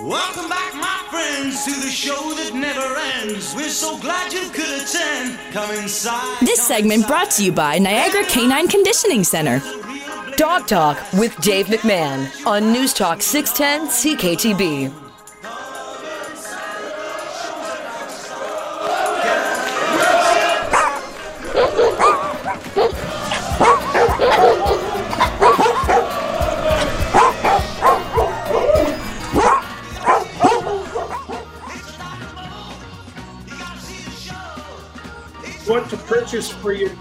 Welcome back, my friends, to the show that never ends. We're so glad you could attend. Come inside. This segment brought to you by Niagara Canine Conditioning Center. Dog Talk with Dave McMahon on News Talk 610 CKTB.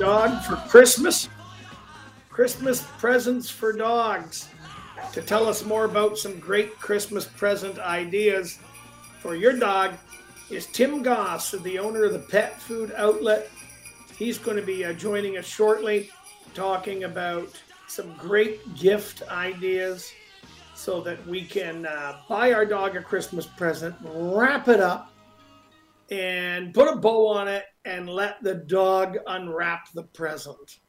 Dog for Christmas? Christmas presents for dogs. To tell us more about some great Christmas present ideas for your dog is Tim Goss, the owner of the pet food outlet. He's going to be uh, joining us shortly, talking about some great gift ideas so that we can uh, buy our dog a Christmas present, wrap it up, and put a bow on it and let the dog unwrap the present.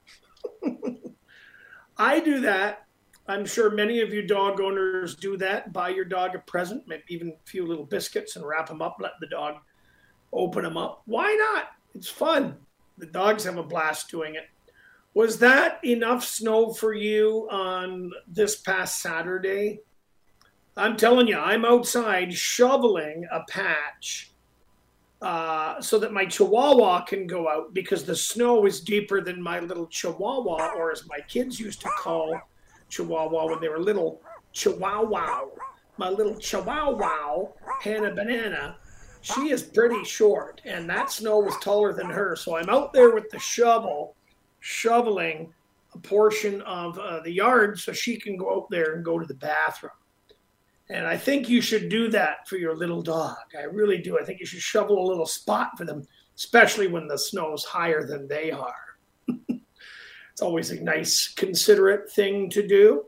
I do that. I'm sure many of you dog owners do that. Buy your dog a present, maybe even a few little biscuits and wrap them up, let the dog open them up. Why not? It's fun. The dogs have a blast doing it. Was that enough snow for you on this past Saturday? I'm telling you, I'm outside shoveling a patch uh, so that my chihuahua can go out because the snow is deeper than my little chihuahua, or as my kids used to call chihuahua when they were little, chihuahua. My little chihuahua, Hannah Banana, she is pretty short, and that snow was taller than her. So I'm out there with the shovel, shoveling a portion of uh, the yard so she can go out there and go to the bathroom. And I think you should do that for your little dog. I really do. I think you should shovel a little spot for them, especially when the snow's higher than they are. it's always a nice, considerate thing to do.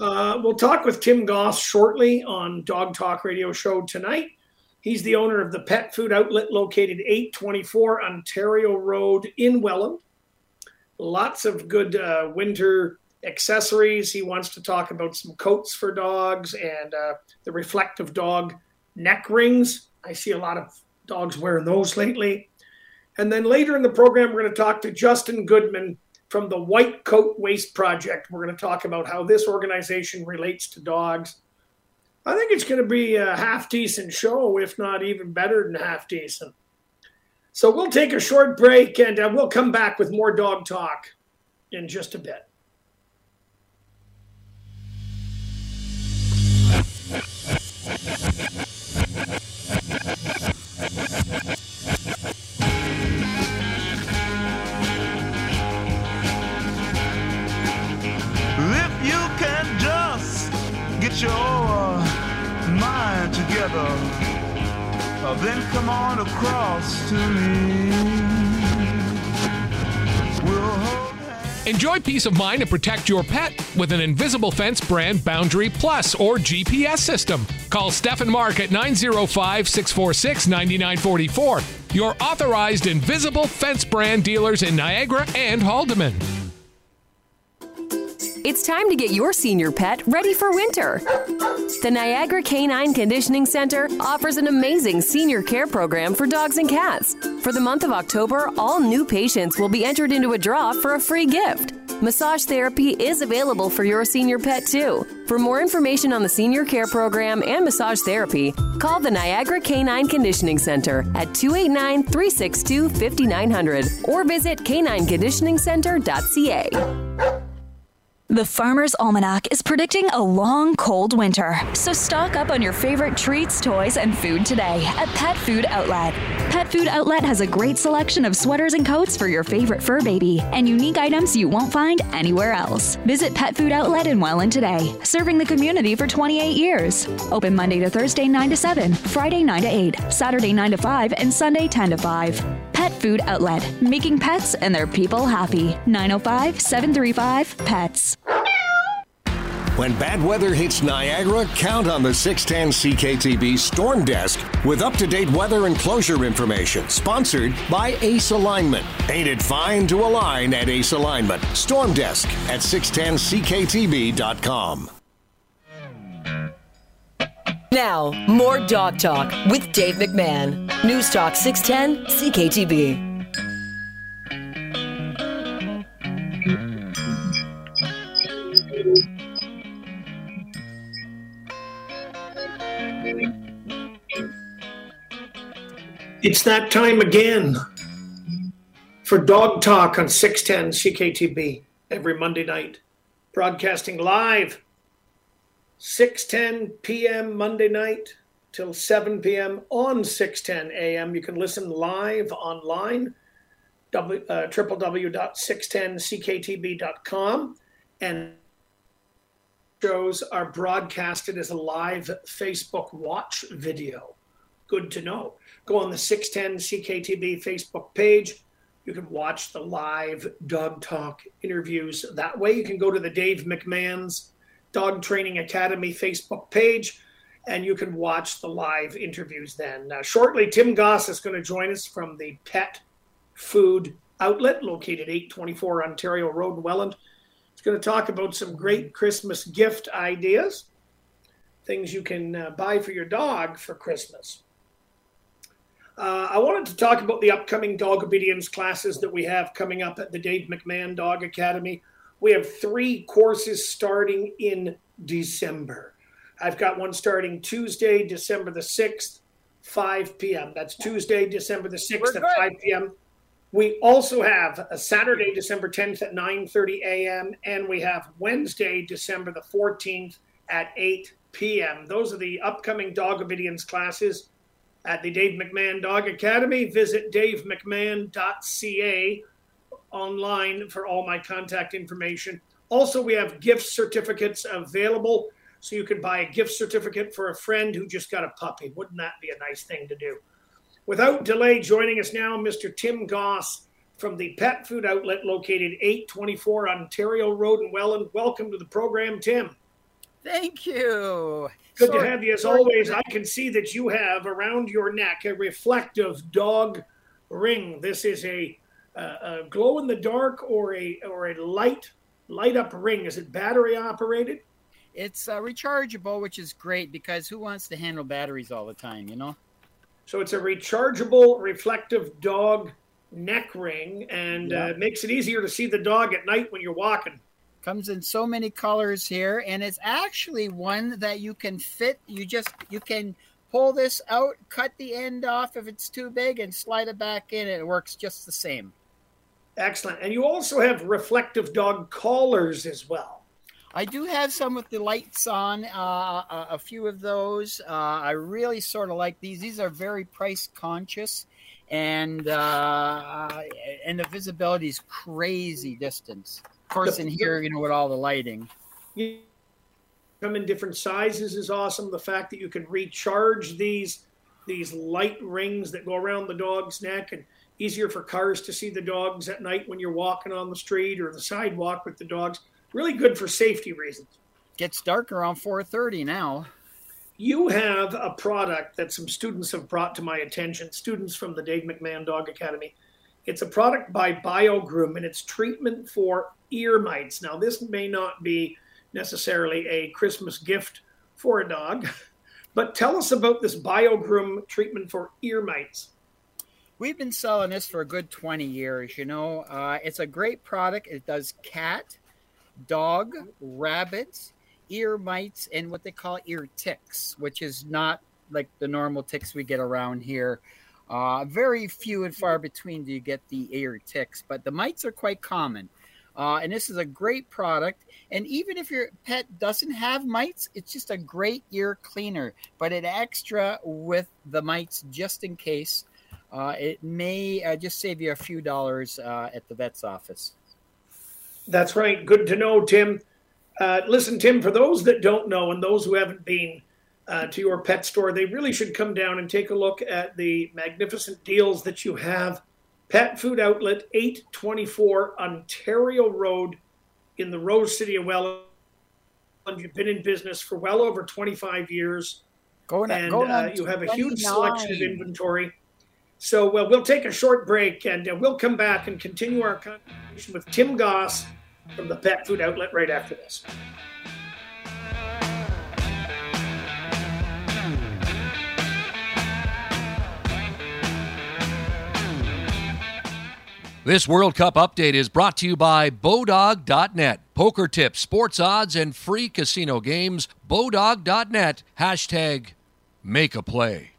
Uh, we'll talk with Tim Goss shortly on Dog Talk Radio Show tonight. He's the owner of the pet food outlet located 824 Ontario Road in Welland. Lots of good uh, winter accessories. He wants to talk about some coats for dogs and uh, the reflective dog neck rings. I see a lot of dogs wearing those lately. And then later in the program, we're going to talk to Justin Goodman from the White Coat Waste Project. We're going to talk about how this organization relates to dogs. I think it's going to be a half decent show, if not even better than half decent. So we'll take a short break and uh, we'll come back with more dog talk in just a bit. Then come on across to me. We'll Enjoy peace of mind and protect your pet with an Invisible Fence brand Boundary Plus or GPS system. Call Steph and Mark at 905 646 9944. Your authorized Invisible Fence brand dealers in Niagara and Haldimand. It's time to get your senior pet ready for winter. The Niagara Canine Conditioning Center offers an amazing senior care program for dogs and cats. For the month of October, all new patients will be entered into a draw for a free gift. Massage therapy is available for your senior pet too. For more information on the senior care program and massage therapy, call the Niagara Canine Conditioning Center at 289 362 5900 or visit canineconditioningcenter.ca. The Farmer's Almanac is predicting a long, cold winter. So stock up on your favorite treats, toys, and food today at Pet Food Outlet. Pet Food Outlet has a great selection of sweaters and coats for your favorite fur baby and unique items you won't find anywhere else. Visit Pet Food Outlet in Welland today, serving the community for 28 years. Open Monday to Thursday 9 to 7, Friday 9 to 8, Saturday 9 to 5, and Sunday 10 to 5. Pet Food Outlet, making pets and their people happy. 905 735 PETS. When bad weather hits Niagara, count on the 610 CKTB Storm Desk with up to date weather and closure information. Sponsored by Ace Alignment. Ain't it fine to align at Ace Alignment? Storm Desk at 610CKTB.com. Now, more Dog Talk with Dave McMahon. News Talk 610 CKTB. It's that time again for Dog Talk on 610 CKTB every Monday night. Broadcasting live 6:10 p.m. Monday night till 7 p.m. on 6:10 a.m. You can listen live online w, uh, www.610ckTB.com and shows are broadcasted as a live Facebook watch video. Good to know. Go on the 610 CKTB Facebook page. You can watch the live dog talk interviews that way. You can go to the Dave McMahon's Dog Training Academy Facebook page and you can watch the live interviews then. Uh, shortly, Tim Goss is going to join us from the Pet Food Outlet located 824 Ontario Road in Welland. He's going to talk about some great Christmas gift ideas, things you can uh, buy for your dog for Christmas. Uh, I wanted to talk about the upcoming dog obedience classes that we have coming up at the Dave McMahon Dog Academy. We have three courses starting in December. I've got one starting Tuesday, December the 6th, 5 p.m. That's Tuesday, December the 6th at 5 p.m. We also have a Saturday, December 10th at 9:30 a.m. and we have Wednesday, December the 14th at 8 p.m. Those are the upcoming dog obedience classes at the Dave McMahon Dog Academy. Visit davemcmahon.ca online for all my contact information. Also, we have gift certificates available. So you can buy a gift certificate for a friend who just got a puppy. Wouldn't that be a nice thing to do? Without delay, joining us now, Mr. Tim Goss from the pet food outlet located 824 Ontario Road in Welland. Welcome to the program, Tim. Thank you. Good Sorry- to have you as sorry- always. I can see that you have around your neck a reflective dog ring. This is a, uh, a glow in the dark or a or a light light up ring. Is it battery operated? It's uh, rechargeable, which is great because who wants to handle batteries all the time, you know? So it's a rechargeable reflective dog neck ring and Yeah. uh, makes it easier to see the dog at night when you're walking. Comes in so many colors here, and it's actually one that you can fit. You just you can pull this out, cut the end off if it's too big, and slide it back in. It works just the same. Excellent. And you also have reflective dog collars as well. I do have some with the lights on, uh, a, a few of those. Uh, I really sort of like these. These are very price conscious, and uh, and the visibility is crazy distance. Of course, in here, you know, with all the lighting. Come in different sizes is awesome. The fact that you can recharge these these light rings that go around the dog's neck and easier for cars to see the dogs at night when you're walking on the street or the sidewalk with the dogs. Really good for safety reasons. Gets dark around 4:30 now. You have a product that some students have brought to my attention, students from the Dave McMahon Dog Academy. It's a product by BioGroom and it's treatment for ear mites. Now, this may not be necessarily a Christmas gift for a dog, but tell us about this BioGroom treatment for ear mites. We've been selling this for a good 20 years. You know, uh, it's a great product. It does cat, dog, rabbits, ear mites, and what they call ear ticks, which is not like the normal ticks we get around here. Uh, very few and far between do you get the ear ticks, but the mites are quite common. Uh, and this is a great product. And even if your pet doesn't have mites, it's just a great ear cleaner. But it extra with the mites just in case. Uh, it may uh, just save you a few dollars uh, at the vet's office. That's right. Good to know, Tim. Uh, listen, Tim, for those that don't know and those who haven't been uh, to your pet store, they really should come down and take a look at the magnificent deals that you have. Pet Food Outlet, 824 Ontario Road in the Rose City of Welland. You've been in business for well over 25 years. Going and uh, you have a huge selection of inventory. So well, we'll take a short break and uh, we'll come back and continue our conversation with Tim Goss from the Pet Food Outlet right after this. This World Cup update is brought to you by Bodog.net. Poker tips, sports odds, and free casino games. Bodog.net. Hashtag make a play.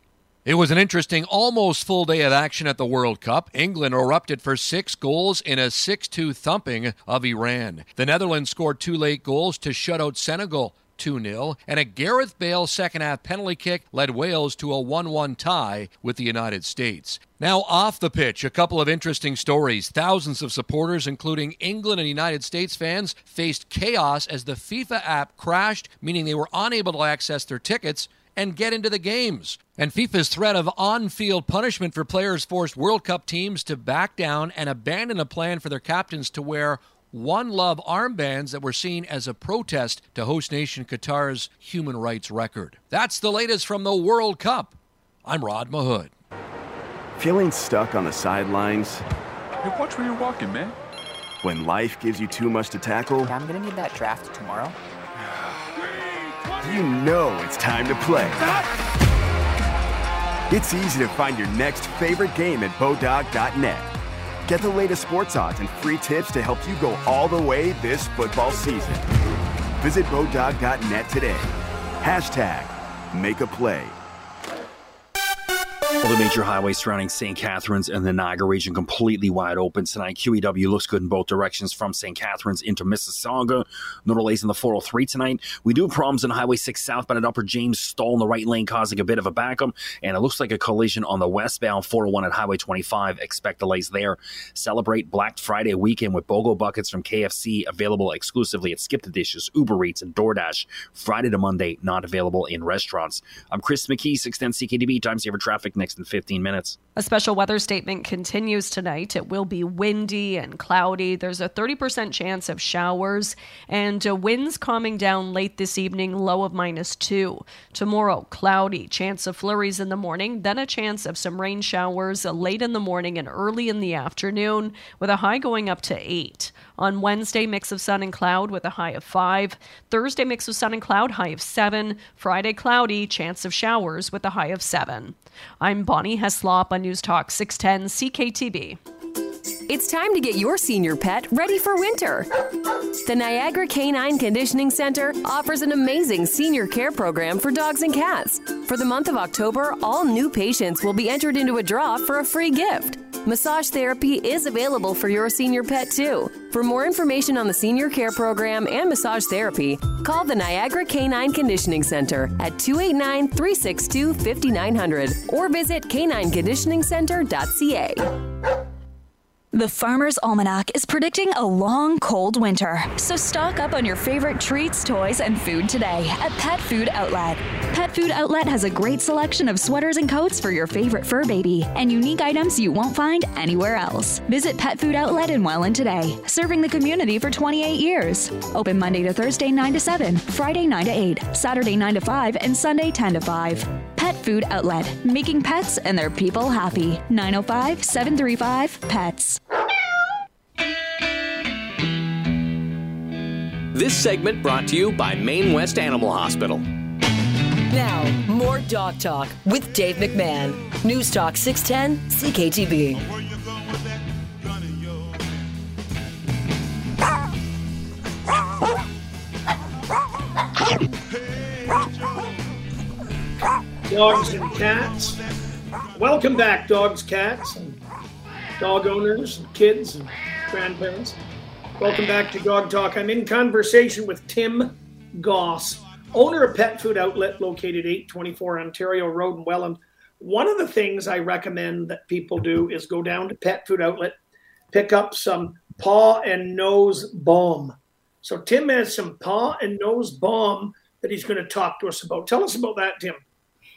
It was an interesting, almost full day of action at the World Cup. England erupted for six goals in a 6 2 thumping of Iran. The Netherlands scored two late goals to shut out Senegal 2 0, and a Gareth Bale second half penalty kick led Wales to a 1 1 tie with the United States. Now, off the pitch, a couple of interesting stories. Thousands of supporters, including England and United States fans, faced chaos as the FIFA app crashed, meaning they were unable to access their tickets and get into the games. And FIFA's threat of on field punishment for players forced World Cup teams to back down and abandon a plan for their captains to wear one Love armbands that were seen as a protest to host nation Qatar's human rights record. That's the latest from the World Cup. I'm Rod Mahood. Feeling stuck on the sidelines? Hey, watch where you're walking, man. When life gives you too much to tackle? I'm gonna need that draft tomorrow. You know it's time to play. It's easy to find your next favorite game at Bodog.net. Get the latest sports odds and free tips to help you go all the way this football season. Visit Bodog.net today. Hashtag make a play. All the major highways surrounding St. Catharines and the Niagara region completely wide open tonight. QEW looks good in both directions from St. Catharines into Mississauga. No delays in the 403 tonight. We do have problems on Highway 6 southbound at Upper James stall in the right lane, causing a bit of a backup. And it looks like a collision on the westbound 401 at Highway 25. Expect delays there. Celebrate Black Friday weekend with BOGO buckets from KFC available exclusively at Skip the Dishes, Uber Eats, and DoorDash. Friday to Monday, not available in restaurants. I'm Chris McKee, 610 CKTB. Time traffic next in 15 minutes. A special weather statement continues tonight. It will be windy and cloudy. There's a 30% chance of showers and uh, winds calming down late this evening, low of minus two. Tomorrow, cloudy, chance of flurries in the morning, then a chance of some rain showers late in the morning and early in the afternoon, with a high going up to eight. On Wednesday, mix of sun and cloud with a high of five. Thursday, mix of sun and cloud, high of seven. Friday, cloudy, chance of showers with a high of seven. I'm Bonnie Heslop on News Talk 610 CKTB. It's time to get your senior pet ready for winter. The Niagara Canine Conditioning Center offers an amazing senior care program for dogs and cats. For the month of October, all new patients will be entered into a draw for a free gift. Massage therapy is available for your senior pet too. For more information on the senior care program and massage therapy, call the Niagara Canine Conditioning Center at 289 362 5900 or visit canineconditioningcenter.ca. The Farmer's Almanac is predicting a long, cold winter. So stock up on your favorite treats, toys, and food today at Pet Food Outlet. Pet Food Outlet has a great selection of sweaters and coats for your favorite fur baby and unique items you won't find anywhere else. Visit Pet Food Outlet in Welland today, serving the community for 28 years. Open Monday to Thursday 9 to 7, Friday 9 to 8, Saturday 9 to 5, and Sunday 10 to 5. Pet Food Outlet, making pets and their people happy. 905 735 PETS. This segment brought to you by Main West Animal Hospital. Now, more Dog Talk with Dave McMahon. News Talk 610 CKTB. Dogs and cats. Welcome back, dogs, cats, and dog owners, and kids, and grandparents. Welcome back to Dog Talk. I'm in conversation with Tim Goss, owner of Pet Food Outlet located 824 Ontario Road in Welland. One of the things I recommend that people do is go down to Pet Food Outlet, pick up some paw and nose balm. So Tim has some paw and nose balm that he's going to talk to us about. Tell us about that, Tim.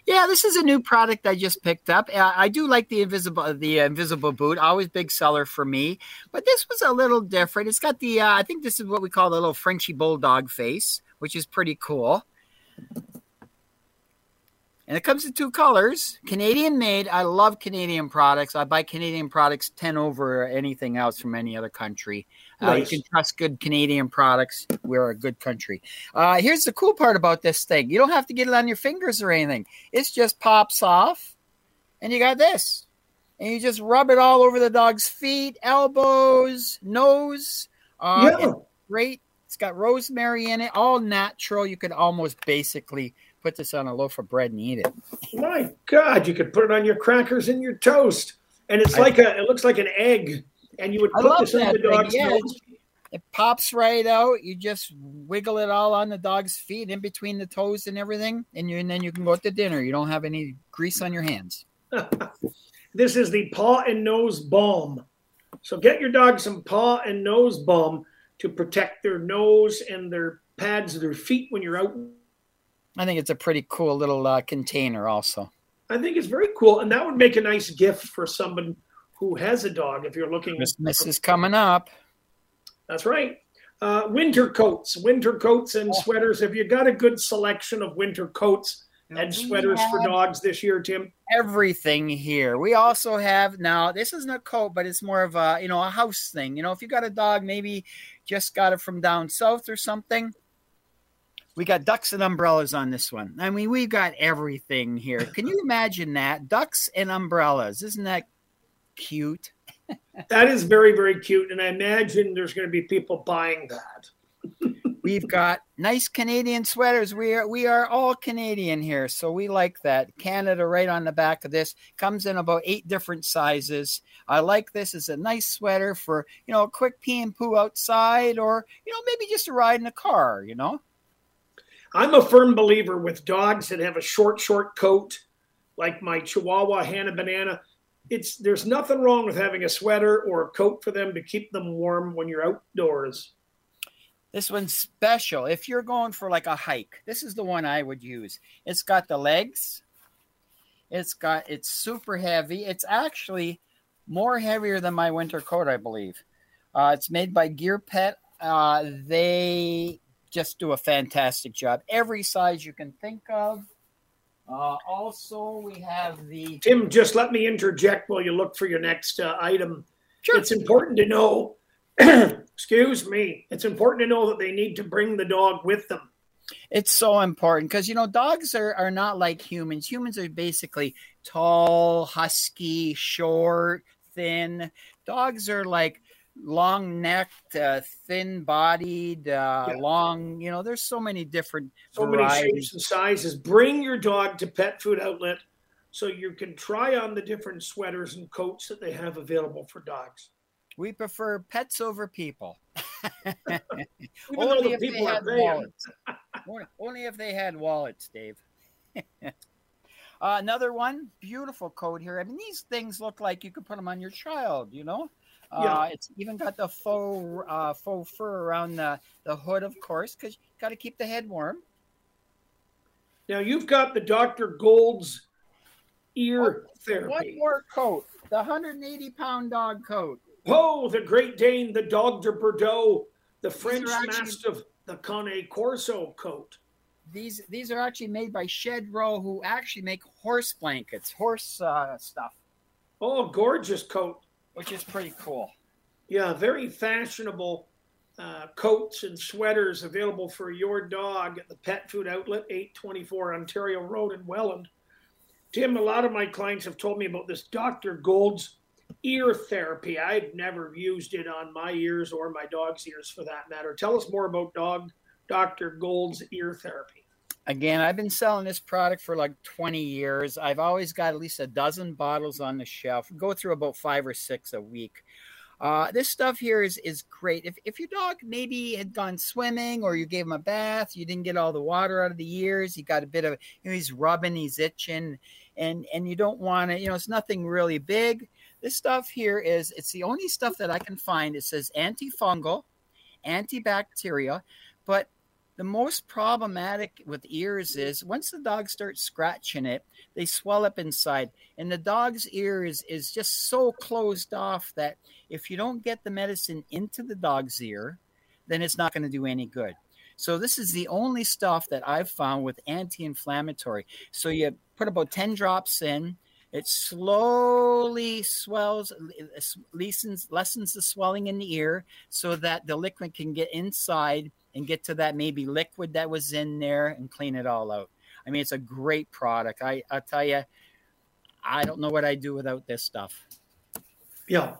Yeah, this is a new product I just picked up. Uh, I do like the invisible the invisible boot, always big seller for me. But this was a little different. It's got the uh, I think this is what we call the little Frenchy bulldog face, which is pretty cool. And it comes in two colors, Canadian made. I love Canadian products. I buy Canadian products 10 over anything else from any other country. Uh, you can trust good Canadian products. We're a good country. Uh, here's the cool part about this thing you don't have to get it on your fingers or anything, it just pops off, and you got this. and you just rub it all over the dog's feet, elbows, nose. Uh, Yeah. great. It's got rosemary in it, all natural. You could almost basically put this on a loaf of bread and eat it. My God, you could put it on your crackers and your toast, and it's like a. It looks like an egg, and you would I put love this that the dog's Yeah, nose. It pops right out. You just wiggle it all on the dog's feet, in between the toes and everything, and you and then you can go out to dinner. You don't have any grease on your hands. This is the paw and nose balm. So get your dog some paw and nose balm to protect their nose and their pads of their feet when you're out. I think it's a pretty cool little uh, container, also. I think it's very cool, and that would make a nice gift for someone who has a dog. If you're looking, Christmas is coming up. That's right. Uh, winter coats, winter coats and Oh. sweaters. Have you got a good selection of winter coats and sweaters for dogs this year, Tim? everything here. We also have now. This isn't a coat, but it's more of a you know a house thing. You know, if you got a dog, maybe just got it from down south or something. We got ducks and umbrellas on this one. I mean, we've got everything here. Can you imagine that? Ducks and umbrellas. Isn't that cute? That is very, very cute, and I imagine there's going to be people buying that. We've got nice Canadian sweaters. We are we are all Canadian here, so we like that. Canada right on the back of this comes in about eight different sizes. I like this as a nice sweater for you know a quick pee and poo outside, or you know maybe just a ride in a car. You know, I'm a firm believer with dogs that have a short, short coat, like my Chihuahua Hannah Banana. It's there's nothing wrong with having a sweater or a coat for them to keep them warm when you're outdoors. this one's special. If you're going for like a hike, this is the one I would use. It's got the legs. It's got it's super heavy. It's actually more heavier than my winter coat, I believe. Uh, it's made by Gear Pet. Uh, they just do a fantastic job. Every size you can think of. Uh, also, we have the Tim, just let me interject while you look for your next uh, item. It's important to know, excuse me, it's important to know that they need to bring the dog with them. It's so important because you know dogs are, are not like humans. Humans are basically tall, husky, short, thin. Dogs are like long necked, uh, thin bodied, uh, long. You know, there's so many different So many varieties. shapes and sizes. Bring your dog to Pet Food Outlet so you can try on the different sweaters and coats that they have available for dogs. We prefer pets over people. Even though only the if they people are had wallets. only, only if they had wallets, Dave. uh, another one, beautiful coat here. I mean, these things look like you could put them on your child. You know, uh, Yeah. it's even got the faux uh, faux fur around the the hood, of course, because you got to keep the head warm. Now you've got the Dr. Gold's ear therapy. One more coat, the 180 pound dog coat. Oh, the Great Dane, the Dogue de Bordeaux, the French actually- Mastiff, the Cane Corso coat. These these are actually made by Shedrow, who actually make horse blankets, horse uh, stuff, Oh, gorgeous coat. Which is pretty cool. Yeah, very fashionable uh, coats and sweaters available for your dog at the Pet Food Outlet, 824 Ontario Road in Welland. Tim, a lot of my clients have told me about this Dr. Gold's ear therapy. I've never used it on my ears or my dog's ears for that matter. Tell us more about dog Dr. Gold's ear therapy. Again, I've been selling this product for like 20 years. I've always got at least a dozen bottles on the shelf. Go through about five or six a week. Uh, this stuff here is is great. If if your dog maybe had gone swimming or you gave him a bath, you didn't get all the water out of the ears, he got a bit of you know, he's rubbing, he's itching, and and you don't want to, you know, it's nothing really big. This stuff here is it's the only stuff that I can find. It says antifungal, antibacterial, but the most problematic with ears is once the dog starts scratching it, they swell up inside. And the dog's ear is, is just so closed off that if you don't get the medicine into the dog's ear, then it's not going to do any good. So this is the only stuff that I've found with anti-inflammatory. So you put about 10 drops in, it slowly swells, lessens, lessens the swelling in the ear so that the liquid can get inside and get to that maybe liquid that was in there and clean it all out. I mean, it's a great product. I, I'll tell you, I don't know what I'd do without this stuff. Yeah.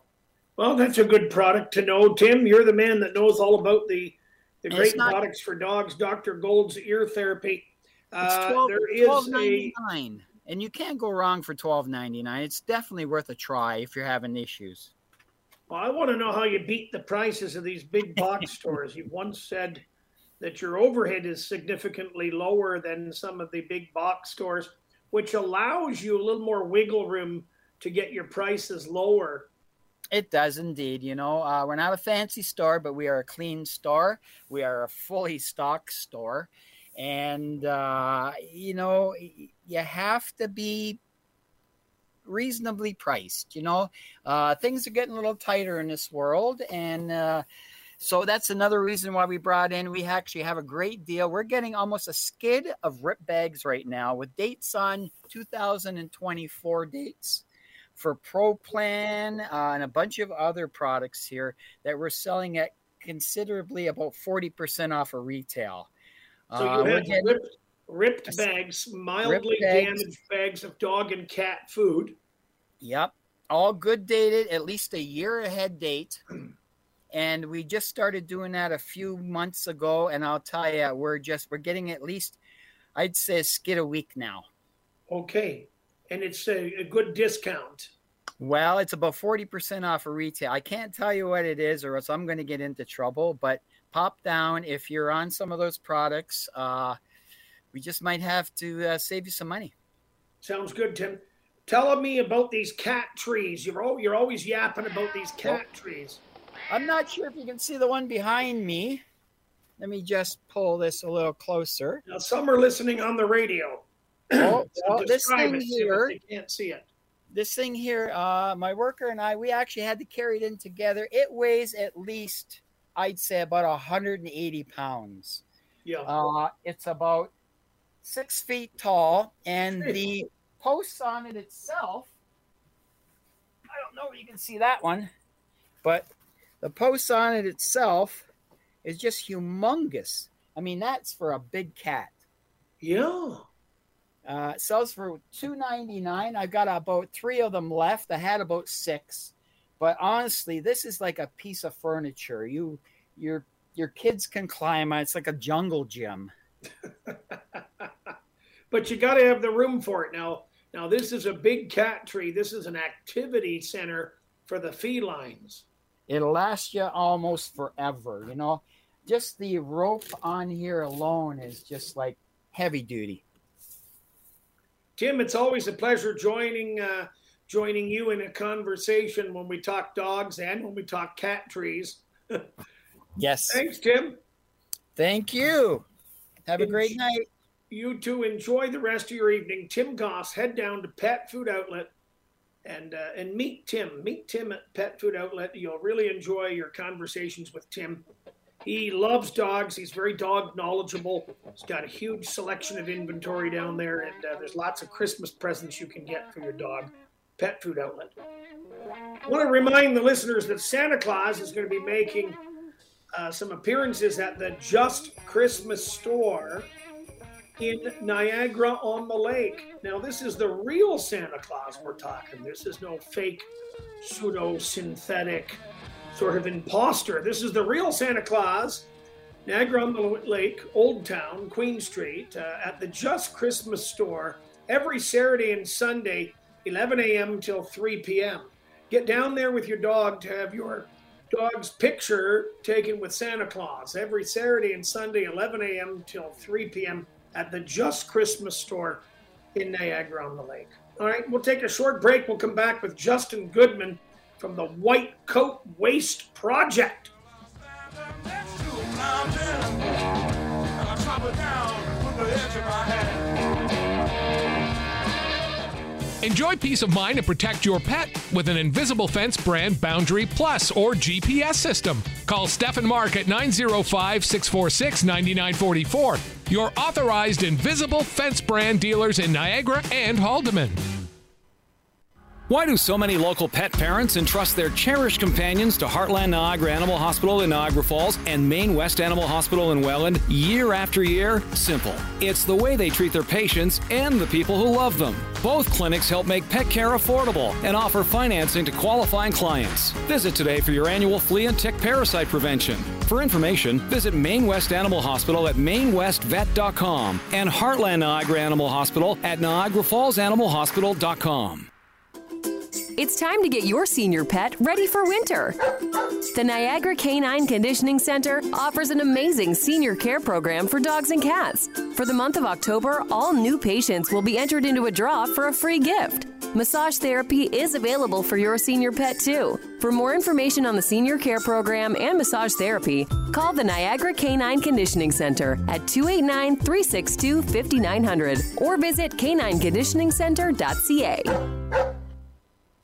Well, that's a good product to know. Tim, you're the man that knows all about the, the And great not- products for dogs, Dr. Gold's ear therapy. It's Uh, 12, there is a 12.99, and you can't go wrong for twelve ninety nine. It's definitely worth a try if you're having issues. Well, I want to know how you beat the prices of these big box stores. You once said that your overhead is significantly lower than some of the big box stores, which allows you a little more wiggle room to get your prices lower. It does indeed. You know, uh, we're not a fancy store, but we are a clean store. We are a fully stocked store. And, uh, you know, you have to be reasonably priced. You know, uh, things are getting a little tighter in this world. And, uh, so that's another reason why we brought in. We actually have a great deal. We're getting almost a skid of rip bags right now with dates on 2024 dates for Pro Plan uh, and a bunch of other products here that we're selling at considerably about 40% off of retail. So Uh, you have getting- ripped bags, mildly bags. damaged bags of dog and cat food. Yep. All good dated, at least a year ahead date. And we just started doing that a few months ago. And I'll tell you, we're just, we're getting at least, I'd say a skid a week now. Okay. And it's a, a good discount. Well, it's about 40% off of retail. I can't tell you what it is, or else I'm going to get into trouble. But pop down if you're on some of those products. Uh, we just might have to uh, save you some money. Sounds good, Tim. Tell me about these cat trees. You're, al- you're always yapping about these cat trees. I'm not sure if you can see the one behind me. Let me just pull this a little closer. Now, some are listening on the radio. Oh, So well, this thing here, They can't see it. this thing here, uh, my worker and I, we actually had to carry it in together. It weighs at least, I'd say, about 180 pounds. Yeah. Uh, it's about six feet tall, and the posts on it itself. I don't know if you can see that one, but the posts on it itself is just humongous. I mean, that's for a big cat. Yeah. Uh, sells for two ninety nine. I've got about three of them left. I had about six, but honestly, this is like a piece of furniture. You, your, your kids can climb on. It's like a jungle gym. But you got to have the room for it. Now, now this is a big cat tree. This is an activity center for the felines. It'll last you almost forever. You know, just the rope on here alone is just like heavy duty. Tim, it's always a pleasure joining uh, joining you in a conversation when we talk dogs and when we talk cat trees. Yes. Thanks, Tim. Thank you. Have a great night. You two enjoy the rest of your evening. Tim Goss, head down to Pet Food Outlet and uh, and meet Tim. Meet Tim at Pet Food Outlet. You'll really enjoy your conversations with Tim. He loves dogs. He's very dog knowledgeable. He's got a huge selection of inventory down there, and uh, there's lots of Christmas presents you can get for your dog. Pet Food Outlet. I want to remind the listeners that Santa Claus is going to be making uh, some appearances at the Just Christmas store in Niagara on the Lake. Now, this is the real Santa Claus we're talking. This is no fake, pseudo synthetic sort of imposter. This is the real Santa Claus, Niagara on the Lake, Old Town, Queen Street, uh, at the Just Christmas store every Saturday and Sunday, 11 a.m. till 3 p.m. Get down there with your dog to have your dog's picture taken with Santa Claus every Saturday and Sunday, 11 a.m. till 3 p.m. at the Just Christmas store in Niagara on the Lake. All right, we'll take a short break. We'll come back with Justin Goodman from the White Coat Waste Project. Enjoy peace of mind and protect your pet with an Invisible Fence brand Boundary Plus or GPS system. Call Steph and Mark at 905 646 9944. Your authorized Invisible Fence brand dealers in Niagara and Haldimand. Why do so many local pet parents entrust their cherished companions to Heartland Niagara Animal Hospital in Niagara Falls and Main West Animal Hospital in Welland year after year? Simple. It's the way they treat their patients and the people who love them. Both clinics help make pet care affordable and offer financing to qualifying clients. Visit today for your annual flea and tick parasite prevention. For information, visit Main West Animal Hospital at mainwestvet.com and Heartland Niagara Animal Hospital at niagarafallsanimalhospital.com. It's time to get your senior pet ready for winter. The Niagara Canine Conditioning Center offers an amazing senior care program for dogs and cats. For the month of October, all new patients will be entered into a draw for a free gift. Massage therapy is available for your senior pet too. For more information on the senior care program and massage therapy, call the Niagara Canine Conditioning Center at 289 362 5900 or visit canineconditioningcenter.ca.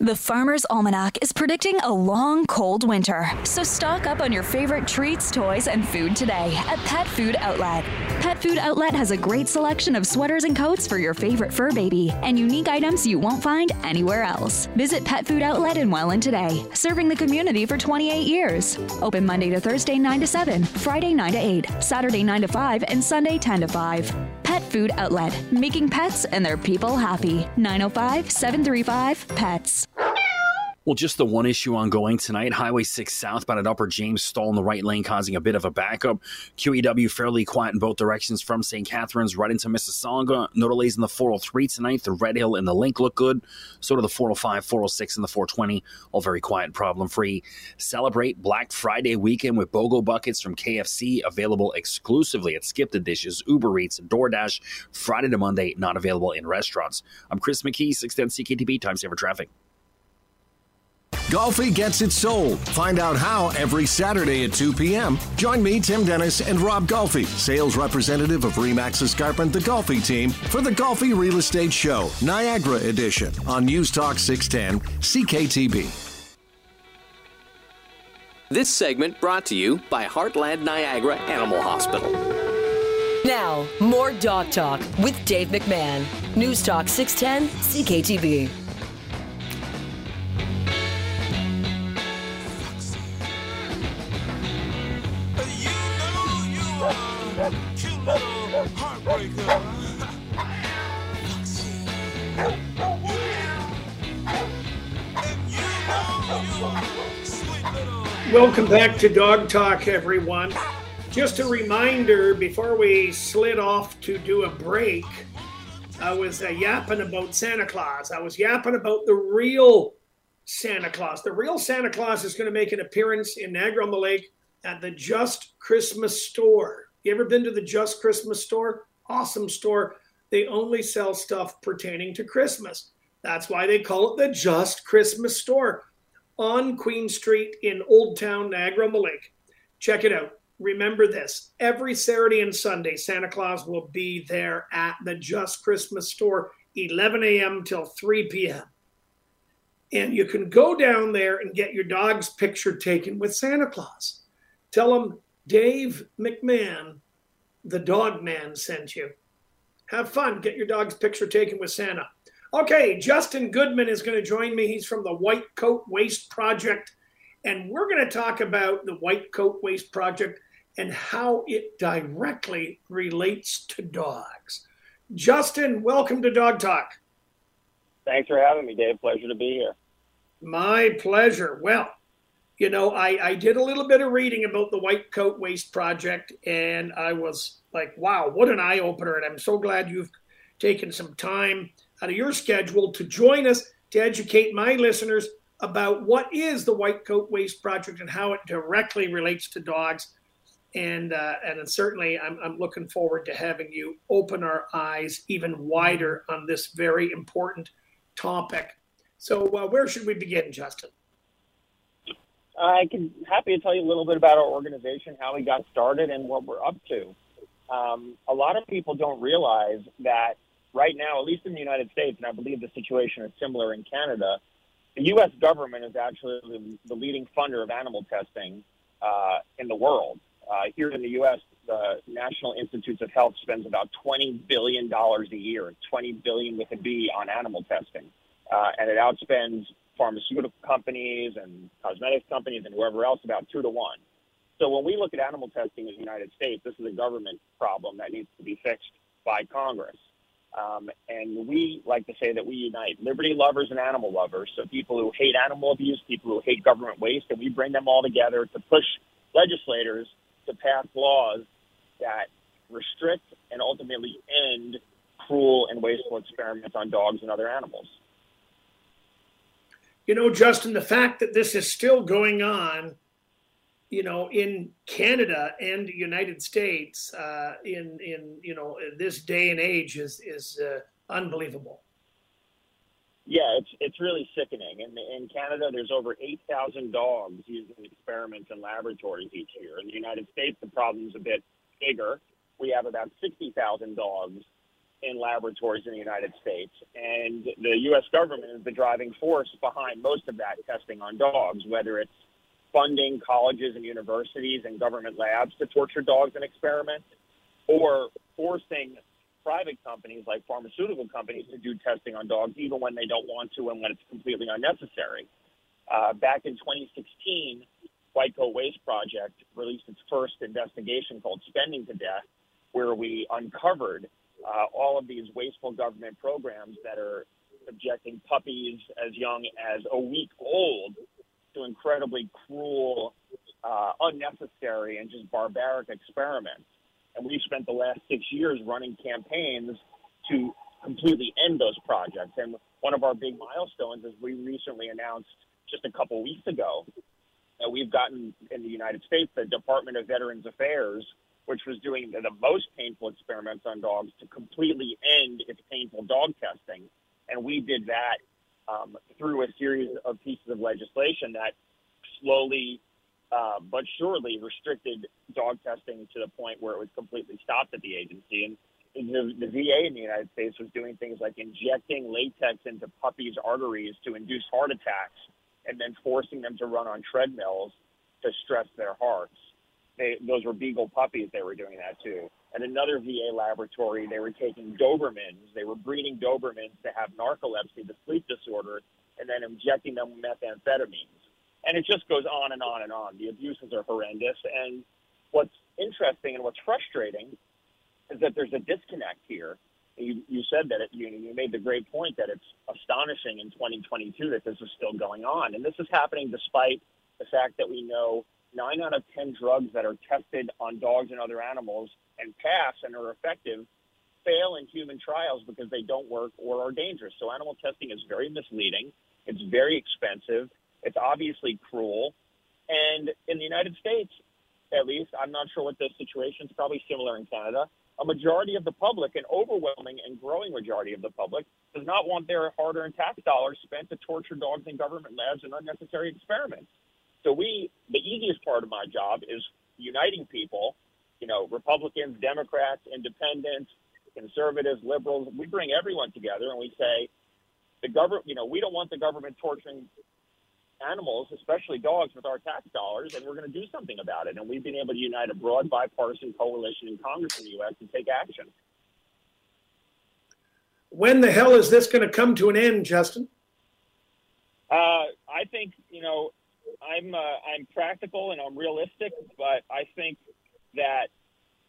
The Farmer's Almanac is predicting a long, cold winter. So stock up on your favorite treats, toys, and food today at Pet Food Outlet. Pet Food Outlet has a great selection of sweaters and coats for your favorite fur baby and unique items you won't find anywhere else. Visit Pet Food Outlet in Welland today, serving the community for 28 years. Open Monday to Thursday 9 to 7, Friday 9 to 8, Saturday 9 to 5, and Sunday 10 to 5. Pet Food Outlet, making pets and their people happy. 905 735 PETS. Well, just the one issue ongoing tonight. Highway 6 southbound at Upper James stall in the right lane, causing a bit of a backup. QEW fairly quiet in both directions from St. Catharines right into Mississauga. No delays in the 403 tonight. The Red Hill and the Link look good. So do the 405, 406, and the 420. All very quiet and problem free. Celebrate Black Friday weekend with BOGO buckets from KFC available exclusively at Skip the Dishes, Uber Eats, DoorDash Friday to Monday, not available in restaurants. I'm Chris McKee, 610 CKTB, time saver traffic. Golfi gets it sold. Find out how every Saturday at 2 p.m. Join me, Tim Dennis, and Rob Golfi, sales representative of Remax Escarpment, the Golfi team, for the Golfi Real Estate Show, Niagara Edition, on News Talk 610 CKTB. This segment brought to you by Heartland Niagara Animal Hospital. Now, more Dog Talk with Dave McMahon. News Talk 610 CKTB. Welcome back to Dog Talk, everyone. Just a reminder before we slid off to do a break, I was uh, yapping about Santa Claus. I was yapping about the real Santa Claus. The real Santa Claus is going to make an appearance in Niagara on the Lake at the Just Christmas store. You ever been to the Just Christmas store? Awesome store. They only sell stuff pertaining to Christmas. That's why they call it the Just Christmas store on Queen Street in Old Town, Niagara Lake. Check it out. Remember this every Saturday and Sunday, Santa Claus will be there at the Just Christmas store, 11 a.m. till 3 p.m. And you can go down there and get your dog's picture taken with Santa Claus. Tell him Dave McMahon, the dog man, sent you. Have fun. Get your dog's picture taken with Santa. Okay, Justin Goodman is going to join me. He's from the White Coat Waste Project. And we're going to talk about the White Coat Waste Project and how it directly relates to dogs. Justin, welcome to Dog Talk. Thanks for having me, Dave. Pleasure to be here. My pleasure. Well, you know, I, I did a little bit of reading about the White Coat Waste Project, and I was like, wow, what an eye opener. And I'm so glad you've taken some time out of your schedule to join us to educate my listeners about what is the White Coat Waste Project and how it directly relates to dogs. And uh, and certainly, I'm, I'm looking forward to having you open our eyes even wider on this very important topic. So, uh, where should we begin, Justin? I can happy to tell you a little bit about our organization, how we got started, and what we're up to. Um, a lot of people don't realize that right now, at least in the United States, and I believe the situation is similar in Canada, the U.S. government is actually the, leading funder of animal testing uh, in the world. Uh, here in the U.S., the National Institutes of Health spends about $20 billion a year, 20 billion with a B on animal testing. uh, and it outspends pharmaceutical companies and cosmetic companies and whoever else about two to one. So when we look at animal testing in the United States, this is a government problem that needs to be fixed by Congress. Um, and we like to say that we unite liberty lovers and animal lovers. So people who hate animal abuse, people who hate government waste, and we bring them all together to push legislators to pass laws that restrict and ultimately end cruel and wasteful experiments on dogs and other animals. You know, Justin, the fact that this is still going on, you know, in Canada and the United States, uh, in in you know this day and age is is uh, unbelievable. Yeah, it's it's really sickening. In in Canada, there's over eight thousand dogs used in experiments in laboratories each year. In the United States, the problem's a bit bigger. We have about sixty thousand dogs in laboratories in the United States. And the U.S. government is the driving force behind most of that testing on dogs, whether it's funding colleges and universities and government labs to torture dogs and experiment, or forcing private companies like pharmaceutical companies to do testing on dogs even when they don't want to and when it's completely unnecessary. Uh, back in 2016, White Coat Waste Project released its first investigation called Spending to Death, where we uncovered uh, all of these wasteful government programs that are subjecting puppies as young as a week old to incredibly cruel, uh, unnecessary, and just barbaric experiments. And we've spent the last six years running campaigns to completely end those projects. And one of our big milestones is we recently announced just a couple weeks ago that we've gotten in the United States the Department of Veterans Affairs which was doing the, the most painful experiments on dogs, to completely end its painful dog testing. And we did that um, through a series of pieces of legislation that slowly uh, but surely restricted dog testing to the point where it was completely stopped at the agency. And the, the VA in the United States was doing things like injecting latex into puppies' arteries to induce heart attacks and then forcing them to run on treadmills to stress their hearts they, those were beagle puppies. They were doing that too. And another VA laboratory, they were taking Dobermans. They were breeding Dobermans to have narcolepsy, the sleep disorder, and then injecting them with methamphetamines. And it just goes on and on and on. The abuses are horrendous. And what's interesting and what's frustrating is that there's a disconnect here. You, you said that it, you, you made the great point that it's astonishing in 2022 that this is still going on. And this is happening despite the fact that we know nine out of 10 drugs that are tested on dogs and other animals and pass and are effective fail in human trials because they don't work or are dangerous. So animal testing is very misleading. It's very expensive. It's obviously cruel. And in the United States, at least, I'm not sure what the situation is, probably similar in Canada. A majority of the public, an overwhelming and growing majority of the public, does not want their hard earned tax dollars spent to torture dogs in government labs and unnecessary experiments. So we, the easiest part of my job is uniting people, you know, Republicans, Democrats, independents, conservatives, liberals. We bring everyone together and we say, the government, you know, we don't want the government torturing animals, especially dogs, with our tax dollars, and we're going to do something about it. And we've been able to unite a broad bipartisan coalition in Congress in the U.S. to take action. When the hell is this going to come to an end, Justin? Uh, I think you know I'm uh, I'm practical and I'm realistic, but I think that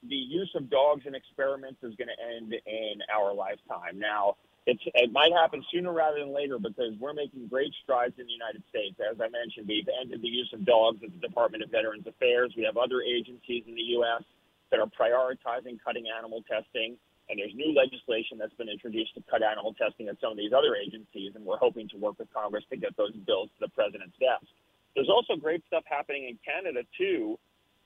the use of dogs in experiments is going to end in our lifetime. Now, it might happen sooner rather than later because we're making great strides in the United States. As I mentioned, we've ended the use of dogs at the Department of Veterans Affairs. We have other agencies in the U.S. that are prioritizing cutting animal testing. And there's new legislation that's been introduced to cut animal testing at some of these other agencies. And we're hoping to work with Congress to get those bills to the president's desk. There's also great stuff happening in Canada too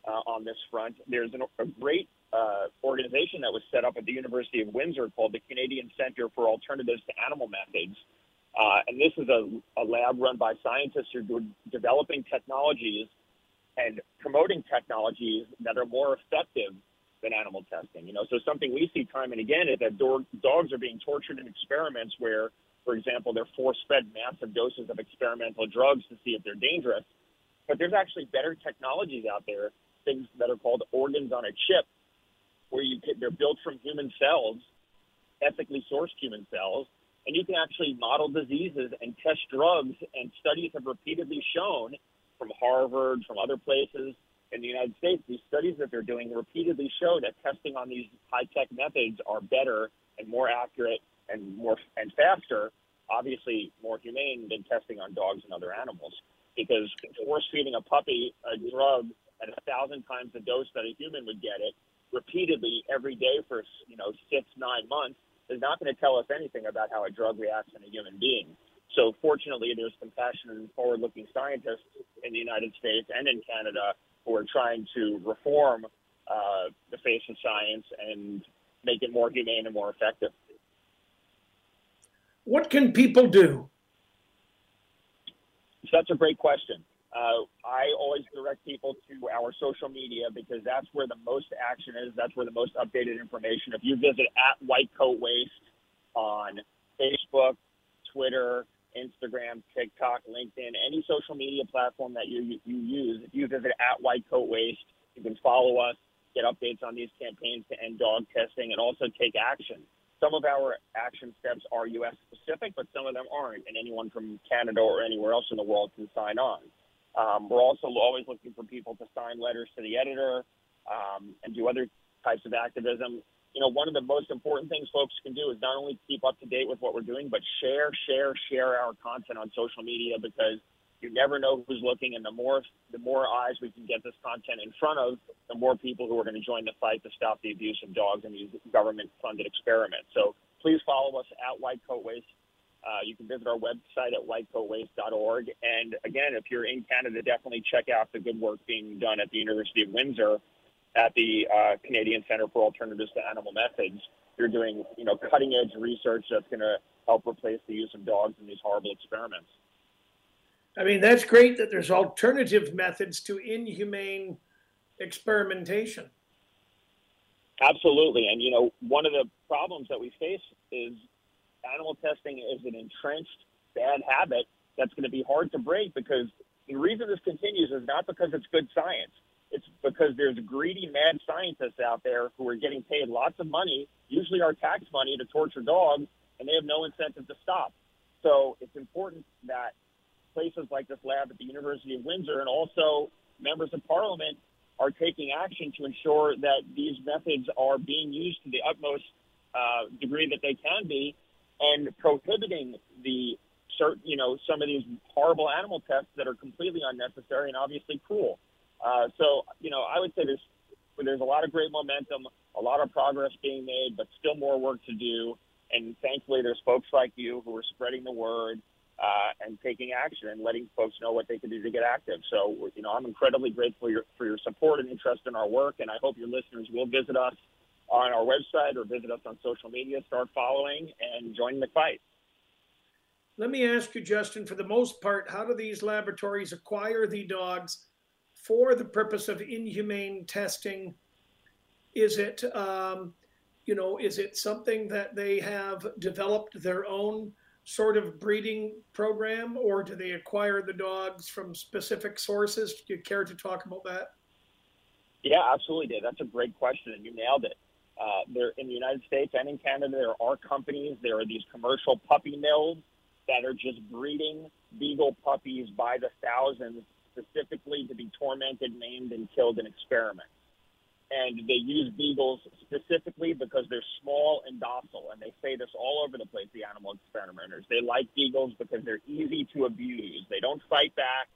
uh, on this front. There's an, a great uh, organization that was set up at the University of Windsor called the Canadian Center for Alternatives to Animal Methods. Uh, and this is a, a lab run by scientists who are developing technologies and promoting technologies that are more effective than animal testing. You know, so something we see time and again is that do- dogs are being tortured in experiments where for example, they're force fed massive doses of experimental drugs to see if they're dangerous. But there's actually better technologies out there, things that are called organs on a chip, where you can, they're built from human cells, ethically sourced human cells, and you can actually model diseases and test drugs. And studies have repeatedly shown from Harvard, from other places in the United States, these studies that they're doing repeatedly show that testing on these high-tech methods are better and more accurate and more and faster, obviously more humane than testing on dogs and other animals. Because force feeding a puppy a drug at a thousand times the dose that a human would get it repeatedly every day for you know six nine months is not going to tell us anything about how a drug reacts in a human being. So fortunately, there's compassionate and forward-looking scientists in the United States and in Canada who are trying to reform uh, the face of science and make it more humane and more effective. What can people do? So that's a great question. Uh, I always direct people to our social media because that's where the most action is. That's where the most updated information. If you visit at White Coat Waste on Facebook, Twitter, Instagram, TikTok, LinkedIn, any social media platform that you you use, if you visit at White Coat Waste, you can follow us, get updates on these campaigns to end dog testing, and also take action. Some of our action steps are U.S. specific, but some of them aren't, and anyone from Canada or anywhere else in the world can sign on. Um, we're also always looking for people to sign letters to the editor um, and do other types of activism. You know, one of the most important things folks can do is not only keep up to date with what we're doing, but share, share, share our content on social media because you never know who's looking, and the more the more eyes we can get this content in front of, the more people who are going to join the fight to stop the abuse of dogs and these government-funded experiments. So please follow us at White Coat Waste uh, you can visit our website at whitecoatwaste.org. And again, if you're in Canada, definitely check out the good work being done at the University of Windsor at the uh, Canadian Center for Alternatives to Animal Methods. You're doing, you know, cutting edge research that's going to help replace the use of dogs in these horrible experiments. I mean, that's great that there's alternative methods to inhumane experimentation. Absolutely. And, you know, one of the problems that we face is animal testing is an entrenched bad habit that's going to be hard to break because the reason this continues is not because it's good science. It's because there's greedy, mad scientists out there who are getting paid lots of money, usually our tax money, to torture dogs, and they have no incentive to stop. So it's important that places like this lab at the University of Windsor and also members of parliament are taking action to ensure that these methods are being used to the utmost uh, degree that they can be and prohibiting the certain, you know, some of these horrible animal tests that are completely unnecessary and obviously cruel. Uh, so, you know, I would say there's there's a lot of great momentum, a lot of progress being made, but still more work to do. And thankfully, there's folks like you who are spreading the word uh, and taking action and letting folks know what they can do to get active. So, you know, I'm incredibly grateful for your, for your support and interest in our work, and I hope your listeners will visit us on our website or visit us on social media, start following and join the fight. Let me ask you, Justin, for the most part, how do these laboratories acquire the dogs for the purpose of inhumane testing? Is it, um, you know, is it something that they have developed their own sort of breeding program, or do they acquire the dogs from specific sources? Do you care to talk about that? Yeah, absolutely, Dave. That's a great question, and you nailed it. Uh, there in the United States and in Canada, there are companies. There are these commercial puppy mills that are just breeding beagle puppies by the thousands, specifically to be tormented, maimed, and killed in experiments. And they use beagles specifically because they're small and docile. And they say this all over the place, the animal experimenters. They like beagles because they're easy to abuse. They don't fight back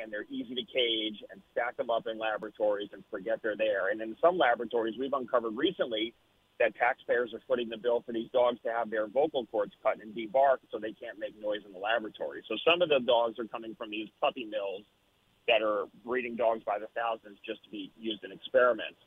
and they're easy to cage and stack them up in laboratories and forget they're there. And in some laboratories, we've uncovered recently that taxpayers are footing the bill for these dogs to have their vocal cords cut and debarked so they can't make noise in the laboratory. So some of the dogs are coming from these puppy mills that are breeding dogs by the thousands just to be used in experiments.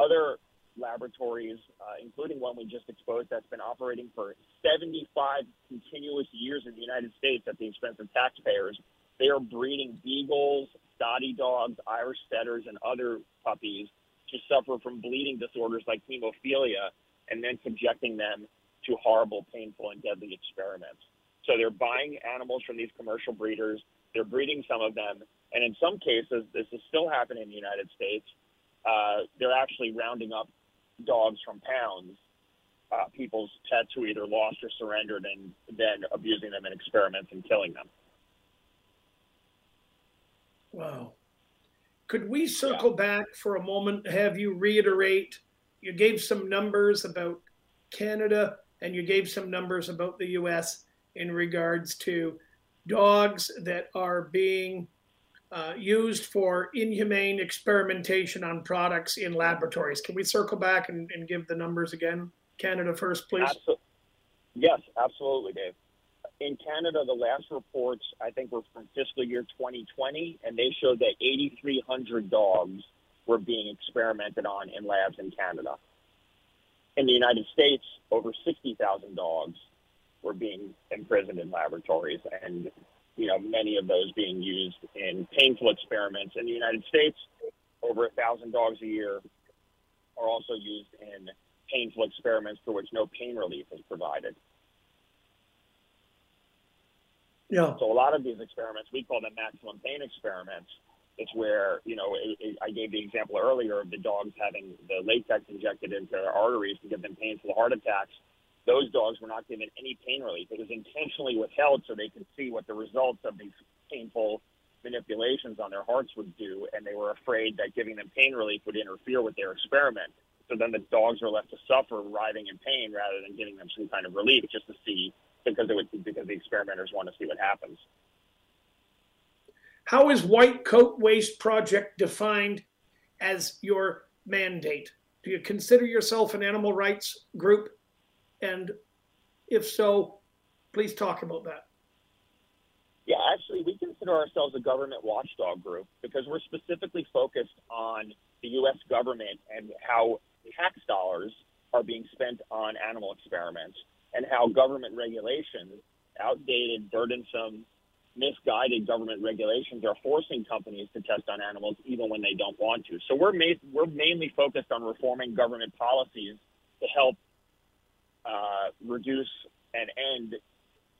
Other laboratories, uh, including one we just exposed that's been operating for 75 continuous years in the United States at the expense of taxpayers, they are breeding beagles, dotty dogs, Irish setters, and other puppies to suffer from bleeding disorders like hemophilia and then subjecting them to horrible, painful, and deadly experiments. So they're buying animals from these commercial breeders, they're breeding some of them, and in some cases, this is still happening in the United States. Uh, they're actually rounding up dogs from pounds uh, people's pets who either lost or surrendered and then abusing them in experiments and killing them. Wow. Could we circle back for a moment, have you reiterate? You gave some numbers about Canada and you gave some numbers about the US in regards to dogs that are being uh, used for inhumane experimentation on products in laboratories. Can we circle back and, and give the numbers again? Canada first, please. Absol- yes, absolutely, Dave. In Canada, the last reports, I think, were from fiscal year 2020, and they showed that 8,300 dogs were being experimented on in labs in Canada. In the United States, over 60,000 dogs were being imprisoned in laboratories, and you know many of those being used in painful experiments. In the United States, over a thousand dogs a year are also used in painful experiments for which no pain relief is provided. Yeah. So a lot of these experiments, we call them maximum pain experiments. It's where, you know, it, it, I gave the example earlier of the dogs having the latex injected into their arteries to give them painful heart attacks. Those dogs were not given any pain relief. It was intentionally withheld so they could see what the results of these painful manipulations on their hearts would do, and they were afraid that giving them pain relief would interfere with their experiment. So then the dogs are left to suffer, writhing in pain, rather than giving them some kind of relief, just to see because it would because the experimenters want to see what happens. How is White Coat Waste Project defined as your mandate? Do you consider yourself an animal rights group? And if so, please talk about that. Yeah, actually, we consider ourselves a government watchdog group because we're specifically focused on the U.S. government and how tax dollars are being spent on animal experiments and how government regulations, outdated, burdensome, misguided government regulations are forcing companies to test on animals even when they don't want to. So we're we're mainly focused on reforming government policies to help uh, reduce and end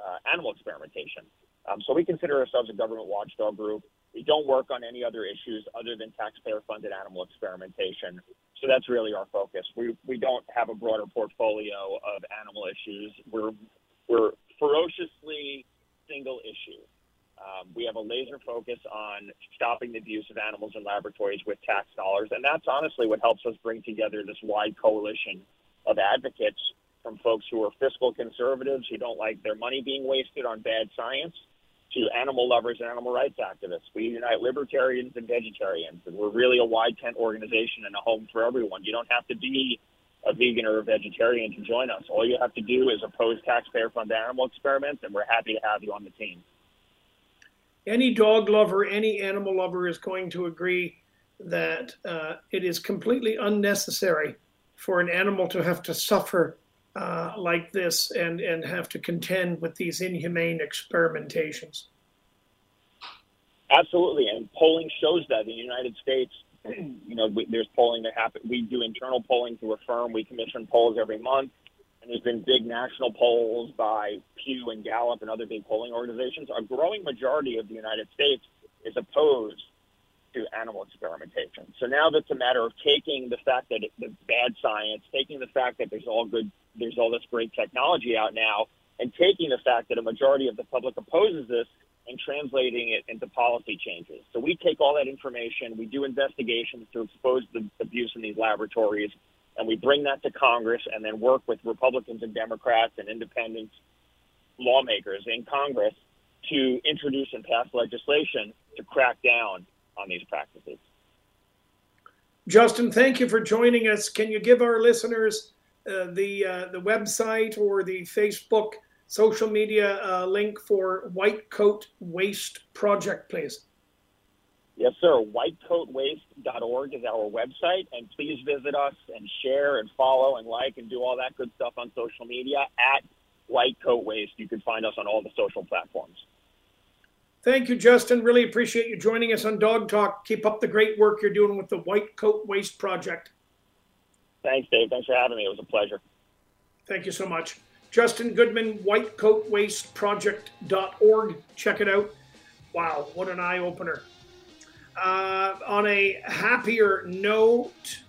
uh, animal experimentation. Um, so we consider ourselves a government watchdog group. We don't work on any other issues other than taxpayer-funded animal experimentation. So that's really our focus. We we don't have a broader portfolio of animal issues. We're we're ferociously single issue. Um, we have a laser focus on stopping the abuse of animals in laboratories with tax dollars, and that's honestly what helps us bring together this wide coalition of advocates from folks who are fiscal conservatives who don't like their money being wasted on bad science to animal lovers and animal rights activists. We unite libertarians and vegetarians, and we're really a wide tent organization and a home for everyone. You don't have to be a vegan or a vegetarian to join us. All you have to do is oppose taxpayer funded animal experiments, and we're happy to have you on the team. Any dog lover, any animal lover is going to agree that uh, it is completely unnecessary for an animal to have to suffer uh, like this and, and have to contend with these inhumane experimentations. Absolutely, and polling shows that in the United States, you know, we, there's polling that happen. We do internal polling through a firm. We commission polls every month, and there's been big national polls by Pew and Gallup and other big polling organizations. A growing majority of the United States is opposed to animal experimentation. So now that's a matter of taking the fact that it, the bad science, taking the fact that there's all good, there's all this great technology out now, and taking the fact that a majority of the public opposes this and translating it into policy changes. So we take all that information, we do investigations to expose the abuse in these laboratories, and we bring that to Congress and then work with Republicans and Democrats and independent lawmakers in Congress to introduce and pass legislation to crack down on these practices. Justin, thank you for joining us. Can you give our listeners the uh, the website or the Facebook social media uh, link for White Coat Waste Project, please? Yes, sir. Whitecoatwaste.org is our website, and please visit us and share and follow and like and do all that good stuff on social media at White Coat Waste. You can find us on all the social platforms. Thank you, Justin. Really appreciate you joining us on Dog Talk. Keep up the great work you're doing with the White Coat Waste Project. Thanks, Dave. Thanks for having me. It was a pleasure. Thank you so much. Justin Goodman, whitecoatwasteproject.org. Check it out. Wow, what an eye opener. Uh, on a happier note,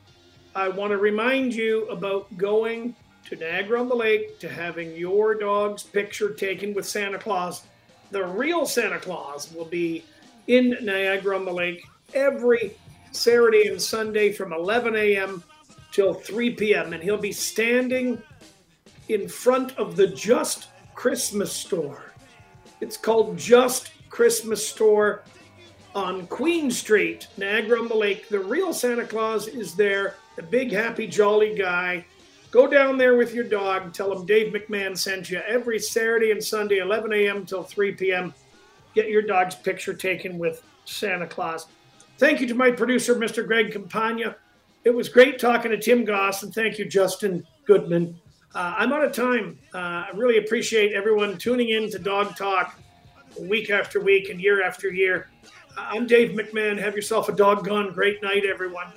I want to remind you about going to Niagara on the Lake to having your dog's picture taken with Santa Claus. The real Santa Claus will be in Niagara on the Lake every Saturday and Sunday from 11 a.m. till 3 p.m. And he'll be standing in front of the Just Christmas store. It's called Just Christmas Store on Queen Street, Niagara on the Lake. The real Santa Claus is there, the big, happy, jolly guy. Go down there with your dog. Tell him Dave McMahon sent you every Saturday and Sunday, 11 a.m. till 3 p.m. Get your dog's picture taken with Santa Claus. Thank you to my producer, Mr. Greg Campagna. It was great talking to Tim Goss, and thank you, Justin Goodman. Uh, I'm out of time. Uh, I really appreciate everyone tuning in to Dog Talk week after week and year after year. Uh, I'm Dave McMahon. Have yourself a doggone great night, everyone.